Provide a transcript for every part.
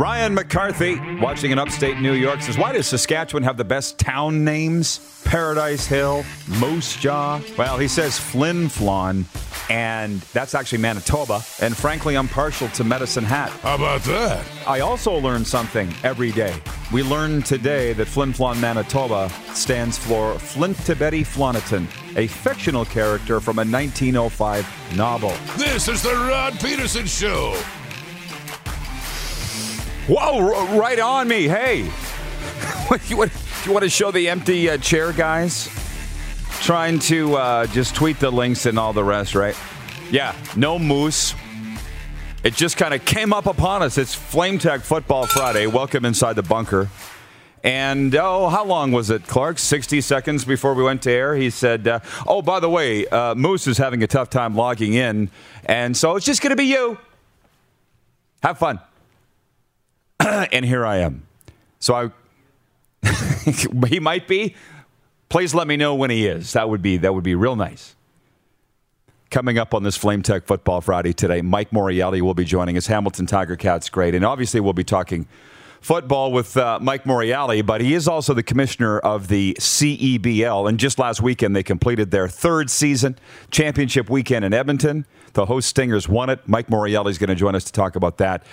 Ryan McCarthy, watching in upstate New York, says, Why does Saskatchewan have the best town names? Paradise Hill, Moose Jaw. Well, he says Flin Flon, and that's actually Manitoba. And frankly, I'm partial to Medicine Hat. How about that? I also learn something every day. We learned today that Flin Flon, Manitoba stands for Flintabbatey Flonatin, a fictional character from a 1905 novel. This is the Rod Peterson Show. Whoa, right on me. Hey. what, you, you want to show the empty uh, chair, guys? Trying to uh, just tweet the links and all the rest, right? Yeah, no moose. It just kind of came up upon us. It's Flame Tech Football Friday. Welcome inside the bunker. And oh, how long was it, Clark? 60 seconds before we went to air. He said, uh, Oh, by the way, uh, Moose is having a tough time logging in. And so it's just going to be you. Have fun. and here I am. So I, he might be. Please let me know when he is. That would be that would be real nice. Coming up on this Flame Tech Football Friday today, Mike Morreale will be joining us. Hamilton Tiger Cats, great, and obviously we'll be talking football with uh, Mike Morreale, but he is also the commissioner of the CEBL. And just last weekend, they completed their third season championship weekend in Edmonton. The host Stingers won it. Mike Morreale is going to join us to talk about that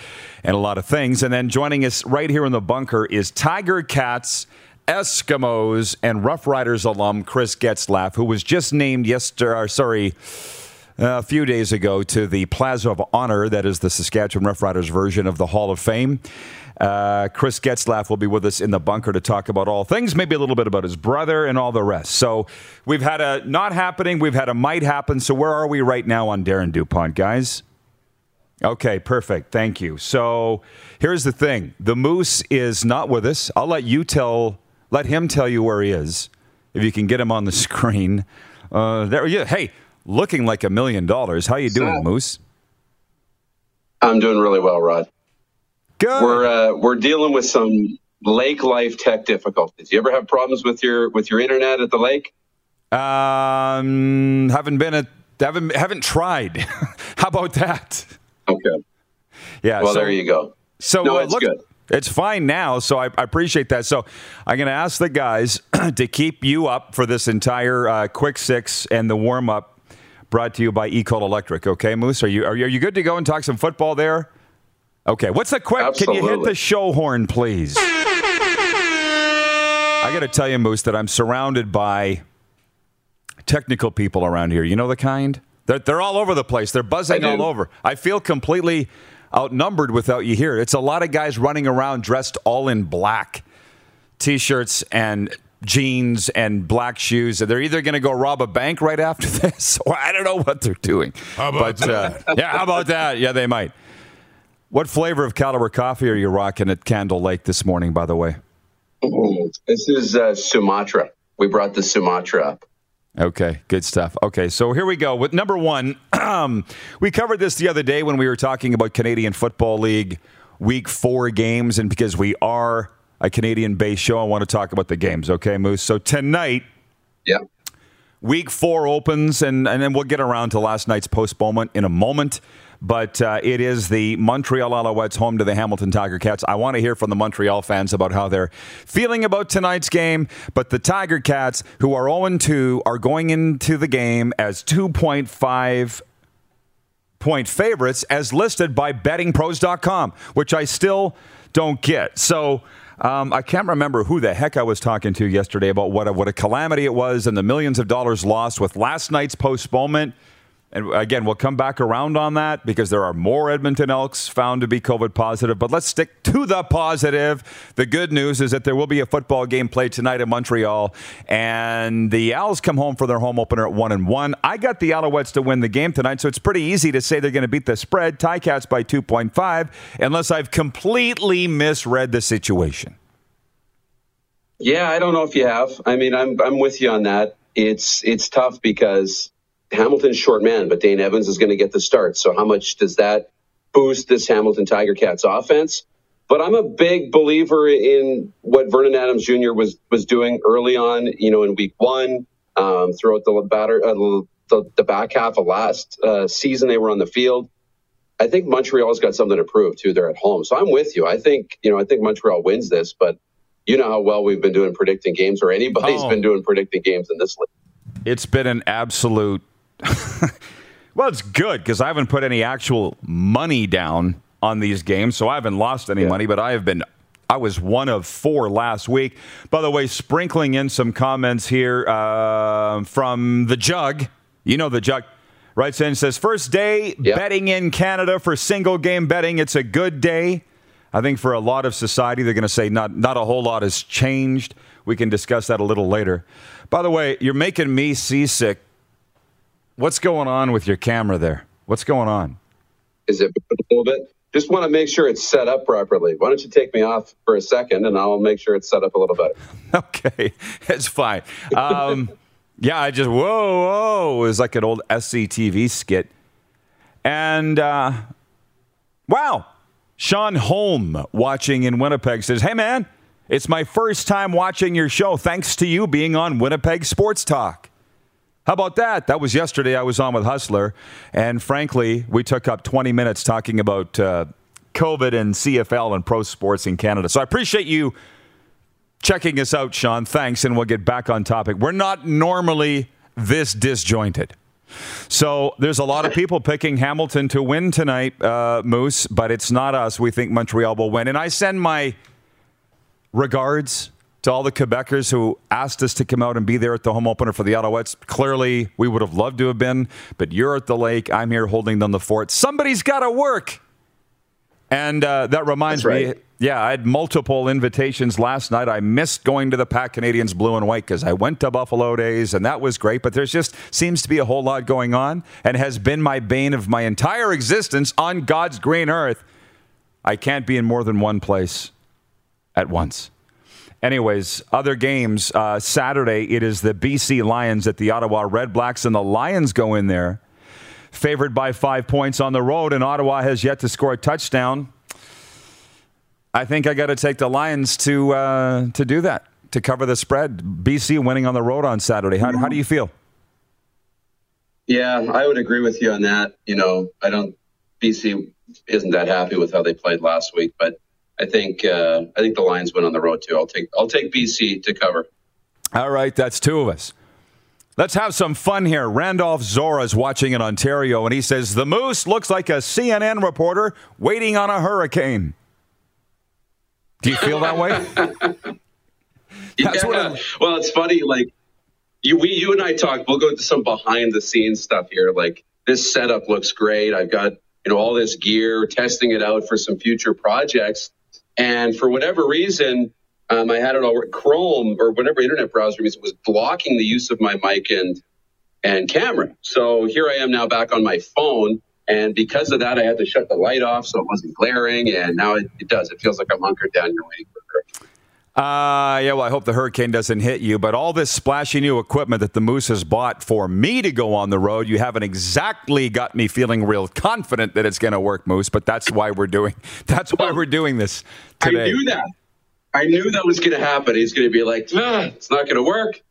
and a lot of things. And then joining us right here in the bunker is Tiger Cats. Eskimos and Rough Riders alum Chris Getzlaff, who was just named yesterday, sorry, a few days ago to the Plaza of Honor, that is the Saskatchewan Roughriders version of the Hall of Fame. Uh, Chris Getzlaff will be with us in the bunker to talk about all things, maybe a little bit about his brother and all the rest. So we've had a not happening, we've had a might happen. So where are we right now on Darren DuPont, guys? Okay, perfect. Thank you. So here's the thing the Moose is not with us. I'll let you tell, let him tell you where he is, if you can get him on the screen. Uh, there, yeah. Hey, looking like a million dollars. How you doing, Moose? I'm doing really well, Rod. Good. We're uh, we're dealing with some lake life tech difficulties. You ever have problems with your with your internet at the lake? Um, haven't been at haven't haven't tried. How about that? Okay. Yeah. Well, so, there you go. So No, uh, it's look, good. It's fine now, so I, I appreciate that. So I'm going to ask the guys to keep you up for this entire uh, quick six and the warm up, brought to you by Ecol Electric. Okay, Moose, are you are you, are you good to go and talk some football there? Okay, what's the quick? Can you hit the show horn, please? I got to tell you, Moose, that I'm surrounded by technical people around here. You know the kind? They're, they're all over the place. They're buzzing all over. I feel completely outnumbered without you here. It's a lot of guys running around dressed all in black t shirts and jeans and black shoes. They're either going to go rob a bank right after this, or I don't know what they're doing. How about but, uh, yeah, how about that? Yeah, they might. What flavor of caliber coffee are you rocking at Candle Lake this morning, by the way? This is uh, Sumatra. We brought the Sumatra up. Okay, good stuff. Okay, so here we go with number one. Um, we covered this the other day when we were talking about Canadian Football League Week Four games, and because we are a Canadian-based show, I want to talk about the games. Okay, Moose. So tonight, Yeah. Week Four opens, and and then we'll get around to last night's postponement in a moment. But uh, it is the Montreal Alouettes home to the Hamilton Tiger Cats. I want to hear from the Montreal fans about how they're feeling about tonight's game. But the Tiger Cats, who are 0 2, are going into the game as 2.5 point favorites as listed by bettingpros.com, which I still don't get. So um, I can't remember who the heck I was talking to yesterday about what a, what a calamity it was and the millions of dollars lost with last night's postponement. And again, we'll come back around on that because there are more Edmonton Elks found to be COVID positive. But let's stick to the positive. The good news is that there will be a football game played tonight in Montreal, and the Owls come home for their home opener at one and one. I got the Alouettes to win the game tonight, so it's pretty easy to say they're going to beat the spread. Tie Cats by two point five, unless I've completely misread the situation. Yeah, I don't know if you have. I mean, I'm I'm with you on that. It's it's tough because Hamilton's short man, but Dane Evans is going to get the start. So how much does that boost this Hamilton Tiger Cats offense? But I'm a big believer in what Vernon Adams Jr. was was doing early on. You know, in Week One, um, throughout the batter uh, the, the back half of last uh, season, they were on the field. I think Montreal's got something to prove too. They're at home, so I'm with you. I think you know I think Montreal wins this, but you know how well we've been doing predicting games, or anybody's oh. been doing predicting games in this league. It's been an absolute. well, it's good because I haven't put any actual money down on these games, so I haven't lost any yeah. money, but I have been I was one of four last week. By the way, sprinkling in some comments here uh, from the Jug. You know the Jug. Writes in says, first day yep. betting in Canada for single game betting. It's a good day. I think for a lot of society, they're going to say not, not a whole lot has changed. We can discuss that a little later. By the way, you're making me seasick. What's going on with your camera there? What's going on? Is it a little bit? just want to make sure it's set up properly. Why don't you take me off for a second and I'll make sure it's set up a little better. Okay, it's fine. Um, yeah, I just, whoa, whoa. It was like an old SCTV skit. And uh, wow, Sean Holm watching in Winnipeg says, Hey, man, it's my first time watching your show thanks to you being on Winnipeg Sports Talk. How about that? That was yesterday. I was on with Hustler, and frankly, we took up 20 minutes talking about uh, COVID and CFL and pro sports in Canada. So I appreciate you checking us out, Sean. Thanks, and we'll get back on topic. We're not normally this disjointed. So there's a lot of people picking Hamilton to win tonight, uh, Moose, but it's not us. We think Montreal will win. And I send my regards to all the Quebecers who asked us to come out and be there at the home opener for the Alouettes. Clearly, we would have loved to have been, but you're at the lake. I'm here holding down the fort. Somebody's got to work. And uh, that reminds right. me, yeah, I had multiple invitations last night. I missed going to the Pat Canadians blue and white because I went to Buffalo Days, and that was great. But there's just seems to be a whole lot going on, and has been my bane of my entire existence on God's green earth. I can't be in more than one place at once. Anyways, other games. Uh, Saturday, it is the BC Lions at the Ottawa Redblacks, and the Lions go in there favored by five points on the road, and Ottawa has yet to score a touchdown. I think I got to take the Lions to uh, to do that to cover the spread. BC winning on the road on Saturday. How, how do you feel? Yeah, I would agree with you on that. You know, I don't. BC isn't that happy with how they played last week, but I think uh, I think the Lions win on the road too. I'll take I'll take BC to cover. All right, that's two of us. Let's have some fun here. Randolph Zora is watching in Ontario, and he says the Moose looks like a CNN reporter waiting on a hurricane. Do you feel that way? yeah. well, it's funny. Like you, we, you and I talked. We'll go into some behind the scenes stuff here. Like this setup looks great. I've got you know all this gear, testing it out for some future projects. And for whatever reason, um, I had it all Chrome or whatever internet browser means was blocking the use of my mic and and camera. So here I am now back on my phone. And because of that, I had to shut the light off so it wasn't glaring. And now it, it does. It feels like I'm hunkered down here waiting for a uh, yeah, well, I hope the hurricane doesn't hit you. But all this splashy new equipment that the Moose has bought for me to go on the road, you haven't exactly got me feeling real confident that it's going to work, Moose. But that's why we're doing. That's why we're doing this today. I knew that. I knew that was going to happen. He's going to be like, ah, it's not going to work.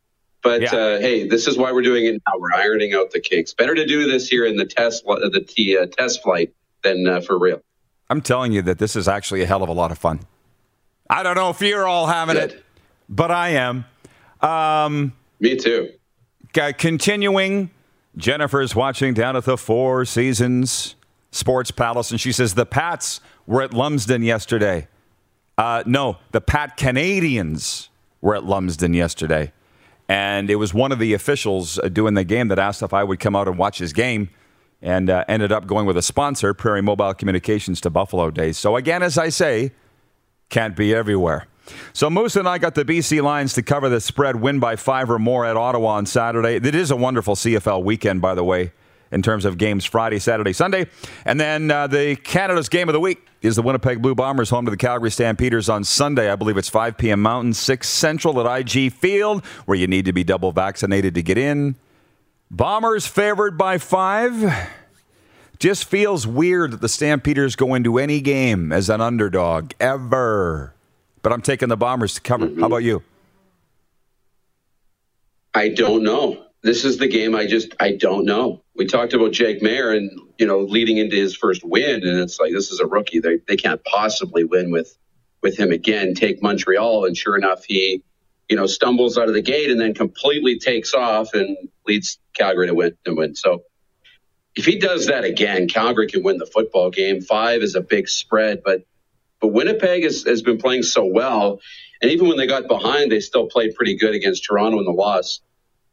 But yeah. uh, hey, this is why we're doing it now. We're ironing out the kinks. Better to do this here in the test the t, uh, test flight than uh, for real. I'm telling you that this is actually a hell of a lot of fun. I don't know if you're all having Good. it, but I am. Um, Me too. Continuing, Jennifer's watching down at the Four Seasons Sports Palace, and she says the Pats were at Lumsden yesterday. Uh, no, the Pat Canadians were at Lumsden yesterday. And it was one of the officials uh, doing the game that asked if I would come out and watch his game and uh, ended up going with a sponsor, Prairie Mobile Communications, to Buffalo Days. So, again, as I say, can't be everywhere. So Moose and I got the BC Lions to cover the spread, win by five or more at Ottawa on Saturday. It is a wonderful CFL weekend, by the way, in terms of games Friday, Saturday, Sunday. And then uh, the Canada's game of the week is the Winnipeg Blue Bombers home to the Calgary Stampeders on Sunday. I believe it's 5 p.m. Mountain, 6 Central at IG Field, where you need to be double vaccinated to get in. Bombers favored by five. Just feels weird that the Stampeders go into any game as an underdog ever. But I'm taking the Bombers to cover. Mm-hmm. How about you? I don't know. this is the game I just I don't know. We talked about Jake Maier and you know leading into his first win, and it's like this is a rookie. They they can't possibly win with with him again. Take Montreal, and sure enough, he you know stumbles out of the gate and then completely takes off and leads Calgary to win to win. So if he does that again, Calgary can win the football game. Five is a big spread, but but Winnipeg has, has been playing so well, and even when they got behind, they still played pretty good against Toronto in the loss.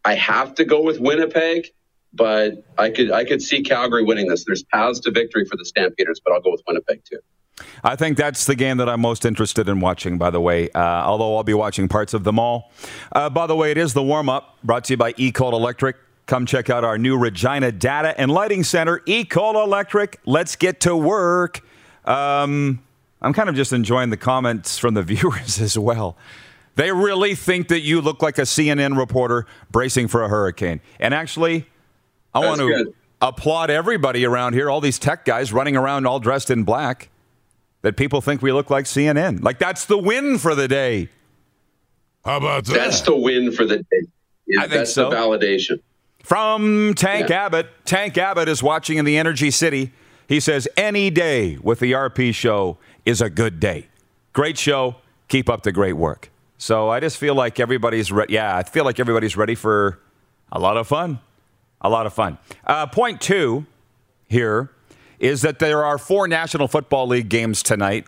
I have to go with Winnipeg, but I could I could see Calgary winning this. There's paths to victory for the Stampeders, but I'll go with Winnipeg too. I think that's the game that I'm most interested in watching, by the way, uh, although I'll be watching parts of them all. Uh, by the way, it is the warm up brought to you by EcoL Electric. Come check out our new Regina Data and Lighting Center, EcoL Electric. Let's get to work. Um, I'm kind of just enjoying the comments from the viewers as well. They really think that you look like a CNN reporter bracing for a hurricane. And actually, I That's want to good. applaud everybody around here, all these tech guys running around all dressed in black, that people think we look like CNN. Like, that's the win for the day. How about that? That's the win for the day. Yeah, I think that's so. the validation. From Tank yeah. Abbott. Tank Abbott is watching in the Energy City. He says, any day with the RP show is a good day. Great show. Keep up the great work. So I just feel like everybody's ready. Yeah, I feel like everybody's ready for a lot of fun. A lot of fun. Uh, point two here is that there are four National Football League games tonight.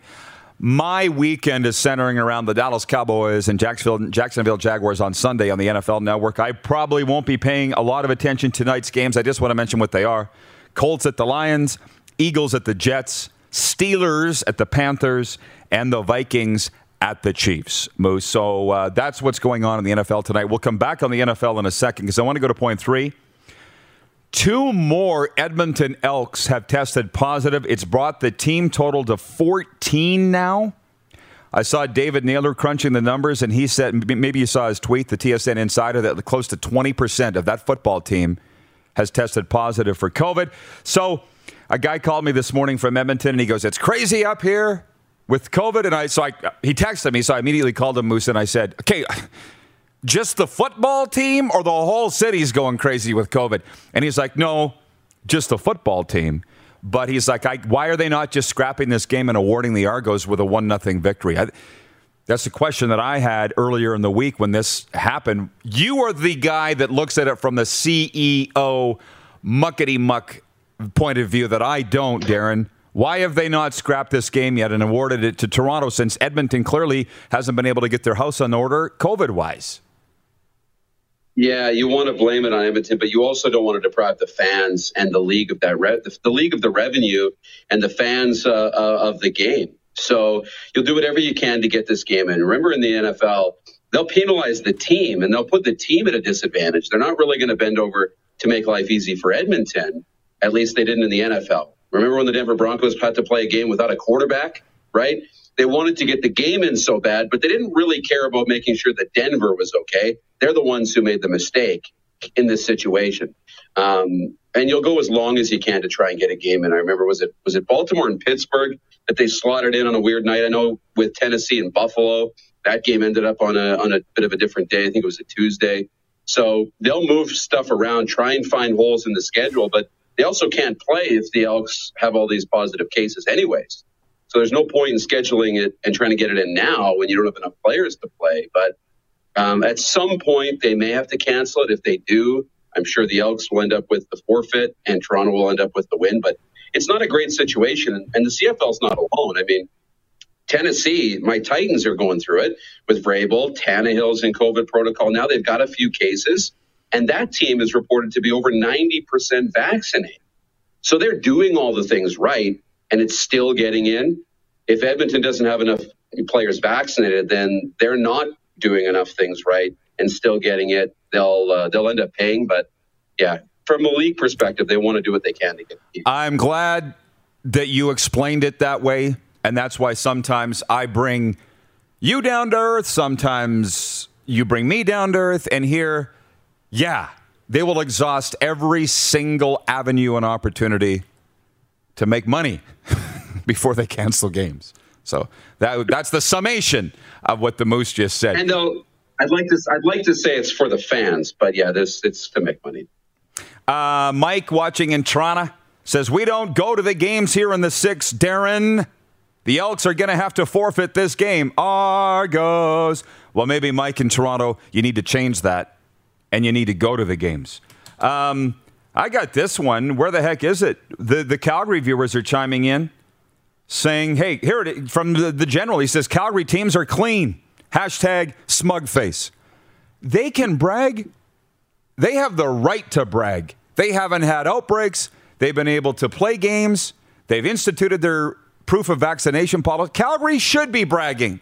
My weekend is centering around the Dallas Cowboys and Jacksonville, Jacksonville Jaguars on Sunday on the NFL Network. I probably won't be paying a lot of attention to tonight's games. I just want to mention what they are Colts at the Lions, Eagles at the Jets, Steelers at the Panthers, and the Vikings at the Chiefs, Moose. So uh, that's what's going on in the NFL tonight. We'll come back on the NFL in a second because I want to go to point three. Two more Edmonton Elks have tested positive. It's brought the team total to 14 now. I saw David Naylor crunching the numbers, and he said maybe you saw his tweet, the TSN Insider, that close to 20% of that football team has tested positive for COVID. So a guy called me this morning from Edmonton, and he goes, It's crazy up here with COVID, and I so I he texted me, so I immediately called him Moose, and I said, "Okay, just the football team or the whole city's going crazy with COVID?" And he's like, "No, just the football team." But he's like, "Why are they not just scrapping this game and awarding the Argos with a one nothing victory?" I, that's the question that I had earlier in the week when this happened. You are the guy that looks at it from the CEO muckety muck point of view that I don't, Darren. Why have they not scrapped this game yet and awarded it to Toronto since Edmonton clearly hasn't been able to get their house in order COVID wise? Yeah, you want to blame it on Edmonton, but you also don't want to deprive the fans and the league of that re- the, the league of the revenue and the fans uh, uh, of the game. So you'll do whatever you can to get this game in. Remember, in the NFL, they'll penalize the team and they'll put the team at a disadvantage. They're not really going to bend over to make life easy for Edmonton. At least they didn't in the NFL. Remember when the Denver Broncos had to play a game without a quarterback, right? They wanted to get the game in so bad, but they didn't really care about making sure that Denver was okay. They're the ones who made the mistake in this situation. Um, and you'll go as long as you can to try and get a game in. I remember was it was it Baltimore and Pittsburgh that they slaughtered in on a weird night. I know with Tennessee and Buffalo, that game ended up on a on a bit of a different day. I think it was a Tuesday. So they'll move stuff around, try and find holes in the schedule, but they also can't play if the Elks have all these positive cases, anyways. So there's no point in scheduling it and trying to get it in now when you don't have enough players to play. But um, at some point, they may have to cancel it. If they do, I'm sure the Elks will end up with the forfeit and Toronto will end up with the win. But it's not a great situation. And the CFL's not alone. I mean, Tennessee, my Titans are going through it with Vrabel, Tannehill's in COVID protocol. Now they've got a few cases. And that team is reported to be over 90% vaccinated. So they're doing all the things right, and it's still getting in. If Edmonton doesn't have enough players vaccinated, then they're not doing enough things right and still getting it. They'll uh, they'll end up paying, but yeah, from a league perspective, they want to do what they can to get. I'm glad that you explained it that way, and that's why sometimes I bring you down to earth. Sometimes you bring me down to earth, and here yeah, they will exhaust every single avenue and opportunity to make money before they cancel games. So that that's the summation of what the Moose just said. And they'll I'd like to. I'd like to say it's for the fans, but yeah, this it's to make money. Uh, Mike, watching in Toronto, says we don't go to the games here in the six. Darren, the Elks are going to have to forfeit this game. Argos. Well, maybe Mike in Toronto, you need to change that, and you need to go to the games. Um, I got this one. Where the heck is it? The the Calgary viewers are chiming in, saying, "Hey, here it is. from the, the general." He says Calgary teams are clean. Hashtag smug face. They can brag. They have the right to brag. They haven't had outbreaks. They've been able to play games. They've instituted their proof of vaccination policy. Calgary should be bragging,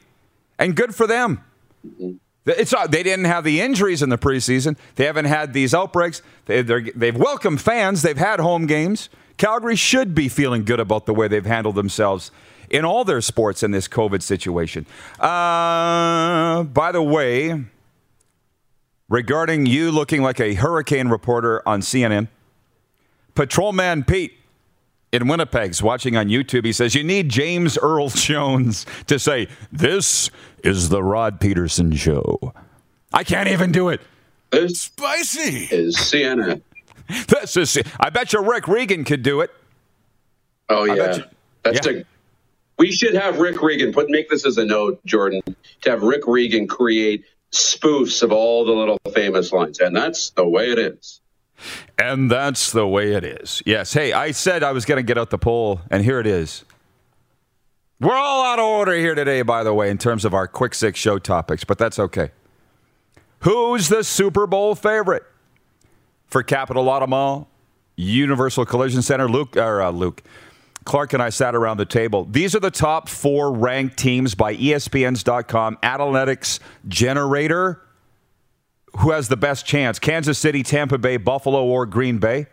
and good for them. Mm-hmm. It's not, they didn't have the injuries in the preseason. They haven't had these outbreaks. They, they've welcomed fans. They've had home games. Calgary should be feeling good about the way they've handled themselves in all their sports in this COVID situation. Uh, by the way, regarding you looking like a hurricane reporter on CNN, Patrolman Pete in Winnipeg's watching on YouTube. He says, You need James Earl Jones to say, This is the Rod Peterson Show. I can't even do it. It's spicy. Is CNN. this is, I bet you Rick Regan could do it. Oh, yeah. You, That's yeah. a we should have Rick Regan put make this as a note, Jordan, to have Rick Regan create spoofs of all the little famous lines, and that's the way it is. And that's the way it is. Yes. Hey, I said I was going to get out the poll, and here it is. We're all out of order here today, by the way, in terms of our quick six show topics, but that's okay. Who's the Super Bowl favorite for Capital Auto Mall, Universal Collision Center? Luke or uh, Luke Clark and I sat around the table. These are the top four ranked teams by ESPN's.com analytics generator. Who has the best chance? Kansas City, Tampa Bay, Buffalo, or Green Bay?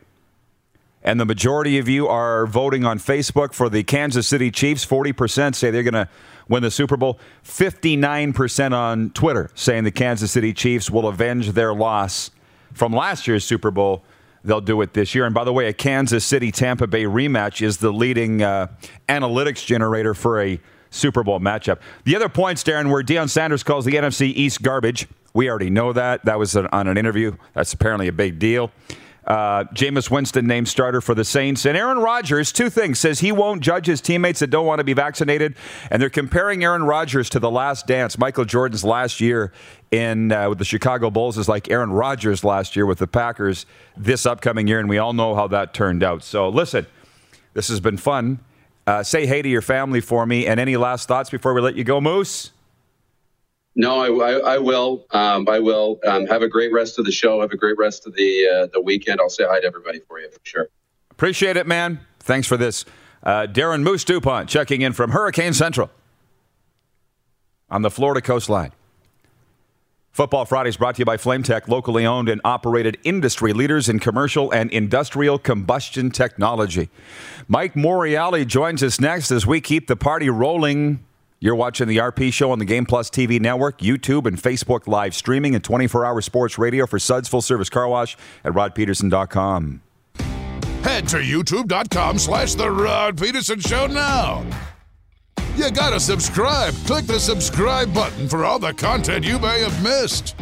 And the majority of you are voting on Facebook for the Kansas City Chiefs. 40% say they're going to win the Super Bowl. 59% on Twitter saying the Kansas City Chiefs will avenge their loss from last year's Super Bowl they'll do it this year. And by the way, a Kansas City Tampa Bay rematch is the leading uh, analytics generator for a Super Bowl matchup. The other points, Darren, where Deion Sanders calls the NFC East garbage. We already know that. That was an, on an interview. That's apparently a big deal. Uh, Jameis Winston named starter for the Saints. And Aaron Rodgers, two things, says he won't judge his teammates that don't want to be vaccinated. And they're comparing Aaron Rodgers to the last dance. Michael Jordan's last year in uh, with the Chicago Bulls is like Aaron Rodgers last year with the Packers this upcoming year. And we all know how that turned out. So listen, this has been fun. Uh, say hey to your family for me. And any last thoughts before we let you go, Moose? No, I, I, I will. Um, I will. Um, have a great rest of the show. Have a great rest of the uh, the weekend. I'll say hi to everybody for you for sure. Appreciate it, man. Thanks for this. Uh, Darren Moose Dupont checking in from Hurricane Central on the Florida coastline. Football Fridays brought to you by FlameTech, locally owned and operated industry leaders in commercial and industrial combustion technology. Mike Morreale joins us next as we keep the party rolling you're watching the RP show on the Game Plus TV network, YouTube, and Facebook live streaming and 24 hour sports radio for Suds Full Service Car Wash at rodpeterson.com. Head to youtube.com slash The Rod Peterson Show now. You gotta subscribe. Click the subscribe button for all the content you may have missed.